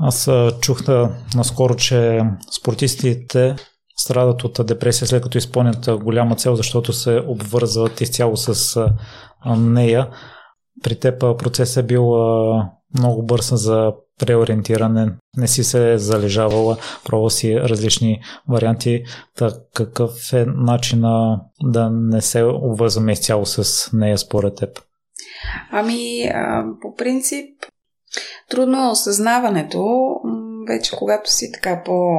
Аз чух наскоро, че спортистите страдат от депресия след като изпълнят голяма цел, защото се обвързват изцяло с нея. При теб процесът е бил много бърз за преориентиране, не си се залежавала, пробва си различни варианти. Так, какъв е начина да не се обвързваме изцяло с нея според теб? Ами, по принцип, трудно осъзнаването. Вече когато си така по,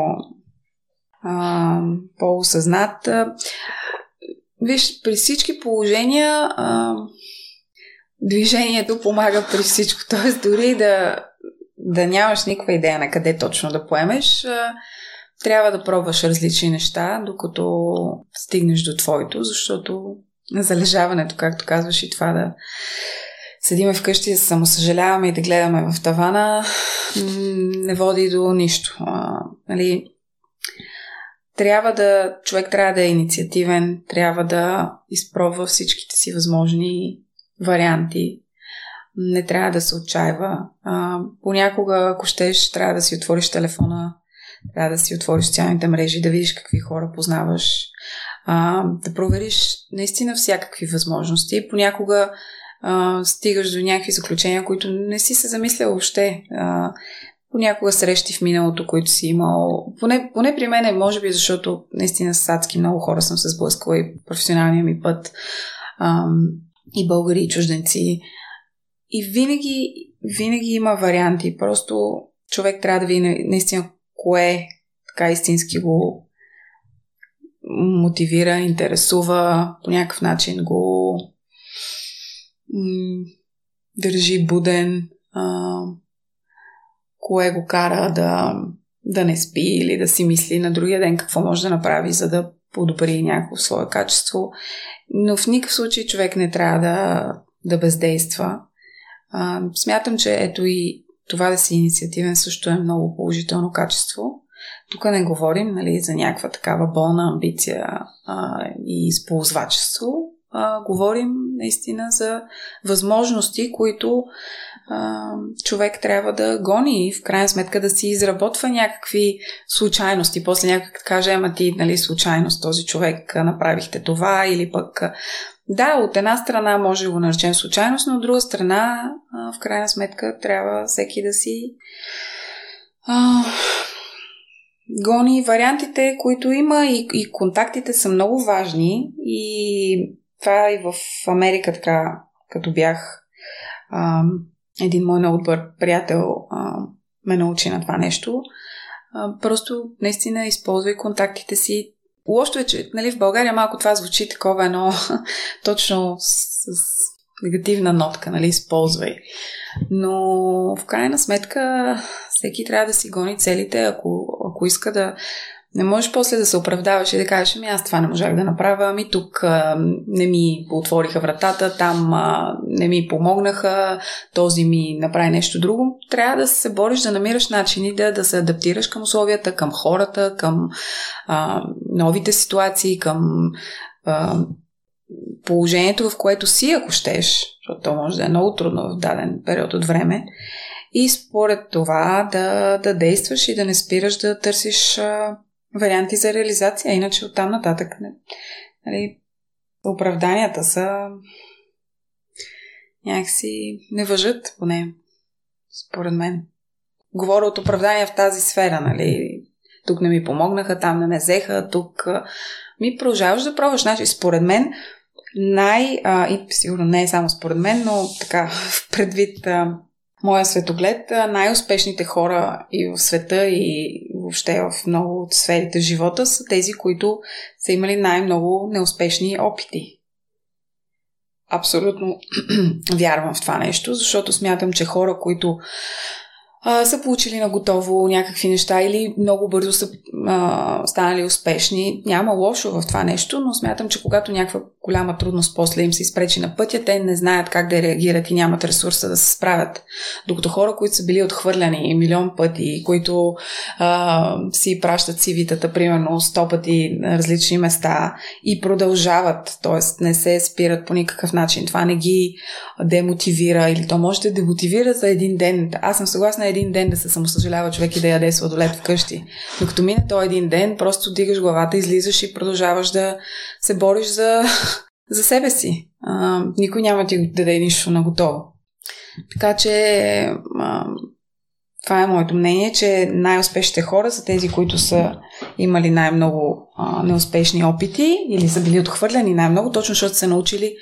а, по-осъзнат. Виж, при всички положения а, движението помага при всичко. Тоест, дори да, да нямаш никаква идея на къде точно да поемеш, трябва да пробваш различни неща, докато стигнеш до твоето, защото залежаването, както казваш, и това да седиме вкъщи, да самосъжаляваме и да гледаме в тавана, не води до нищо. А, нали, трябва да, човек трябва да е инициативен, трябва да изпробва всичките си възможни варианти. Не трябва да се отчаива. А, понякога, ако щеш, трябва да си отвориш телефона, трябва да си отвориш социалните мрежи, да видиш какви хора познаваш, а, да провериш наистина всякакви възможности. Понякога а, стигаш до някакви заключения, които не си се замисля въобще. А, понякога срещи в миналото, които си имал. Поне, поне при мен може би, защото наистина с адски много хора съм се сблъскала и професионалния ми път. А, и българи, и чужденци. И винаги, винаги има варианти. Просто човек трябва да види наистина кое така истински го мотивира, интересува, по някакъв начин го държи буден, а, кое го кара да, да не спи или да си мисли на другия ден какво може да направи, за да подобри някакво свое качество. Но в никакъв случай човек не трябва да, да бездейства. А, смятам, че ето и това да си инициативен също е много положително качество. Тук не говорим нали, за някаква такава болна амбиция а, и използвачество. А, говорим наистина за възможности, които а, човек трябва да гони и в крайна сметка да си изработва някакви случайности. После някак каже, ама ти, нали, случайност, този човек направихте това или пък да, от една страна може да го наречем случайност, но от друга страна, а, в крайна сметка, трябва всеки да си а, гони вариантите, които има и, и контактите са много важни и това и в Америка така, като бях а, един мой много добър приятел а, ме научи на това нещо. А, просто наистина използвай контактите си. Лошото е, че нали, в България малко това звучи такова едно точно с, с негативна нотка, нали, използвай. Но в крайна сметка всеки трябва да си гони целите, ако, ако иска да не можеш после да се оправдаваш и да кажеш, ами аз това не можах да направя, ами тук а, не ми отвориха вратата, там а, не ми помогнаха, този ми направи нещо друго. Трябва да се бориш да намираш начини да, да се адаптираш към условията, към хората, към а, новите ситуации, към а, положението, в което си, ако щеш, защото то може да е много трудно в даден период от време. И според това да, да действаш и да не спираш да търсиш а, варианти за реализация. Иначе оттам нататък не, нали, оправданията са някакси не въжат, поне според мен. Говоря от оправдания в тази сфера, нали? Тук не ми помогнаха, там не ме взеха, тук ми продължаваш да пробваш. Значи, според мен, най... А, и сигурно не е само според мен, но така, предвид а, моя светоглед, най-успешните хора и в света, и въобще в много от сферите живота са тези, които са имали най-много неуспешни опити. Абсолютно вярвам в това нещо, защото смятам, че хора, които а, са получили на готово някакви неща или много бързо са а, станали успешни. Няма лошо в това нещо, но смятам, че когато някаква голяма трудност после им се изпречи на пътя, те не знаят как да реагират и нямат ресурса да се справят. Докато хора, които са били отхвърляни милион пъти, които а, си пращат си витата, примерно, сто пъти на различни места и продължават, т.е. не се спират по никакъв начин. Това не ги демотивира или то може да демотивира за един ден. Аз съм съгласна един ден да се самосъжалява човек и да яде сладолет вкъщи. Но като мине този един ден, просто дигаш главата, излизаш и продължаваш да се бориш за, за себе си. А, никой няма ти да даде нищо на готово. Така че а, това е моето мнение, че най-успешните хора са тези, които са имали най-много а, неуспешни опити или са били отхвърляни най-много, точно защото са научили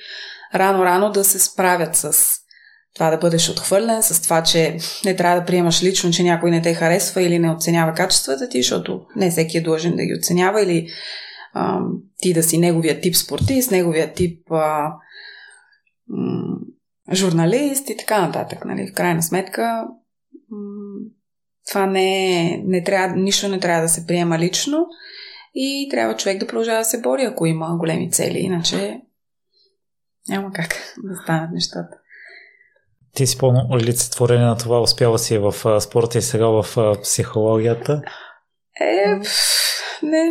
рано-рано да се справят с това да бъдеш отхвърлен, с това, че не трябва да приемаш лично, че някой не те харесва или не оценява качествата ти, защото не всеки е длъжен да ги оценява или а, ти да си неговия тип спортист, неговия тип а, м- журналист и така нататък. Нали? В крайна сметка това не, не трябва, нищо не трябва да се приема лично и трябва човек да продължава да се бори, ако има големи цели, иначе няма как да станат нещата. Ти си пълно олицетворение на това, успява си в спорта и сега в психологията. Е, не,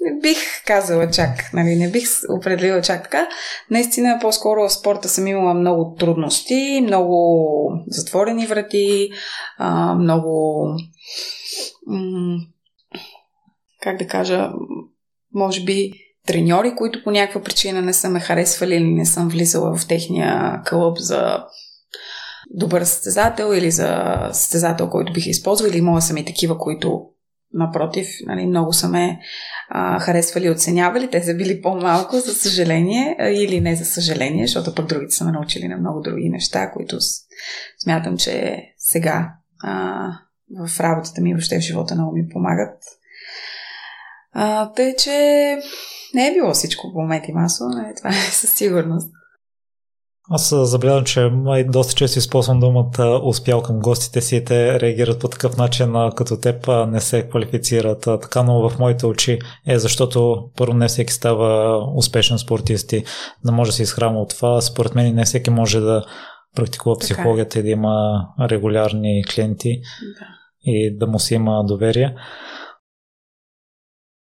не бих казала чак, нали, не бих определила чак така. Наистина, по-скоро в спорта съм имала много трудности, много затворени врати, а, много м- как да кажа, може би треньори, които по някаква причина не са ме харесвали или не съм влизала в техния клуб за добър състезател или за състезател, който бих използвал, или моя са ми такива, които напротив, нали, много са ме а, харесвали и оценявали. Те са били по-малко, за съжаление, или не за съжаление, защото пък другите са ме научили на много други неща, които смятам, че сега а, в работата ми, въобще в живота много ми помагат. А, тъй, че не е било всичко по моменти масово, не, това е със сигурност. Аз забелязвам, че май доста често използвам думата успял към гостите си и те реагират по такъв начин, като теб не се квалифицират. Така, но в моите очи е защото първо не всеки става успешен спортист и да може да се изхранва от това. Според мен не всеки може да практикува е. психологията и да има регулярни клиенти да. и да му си има доверие.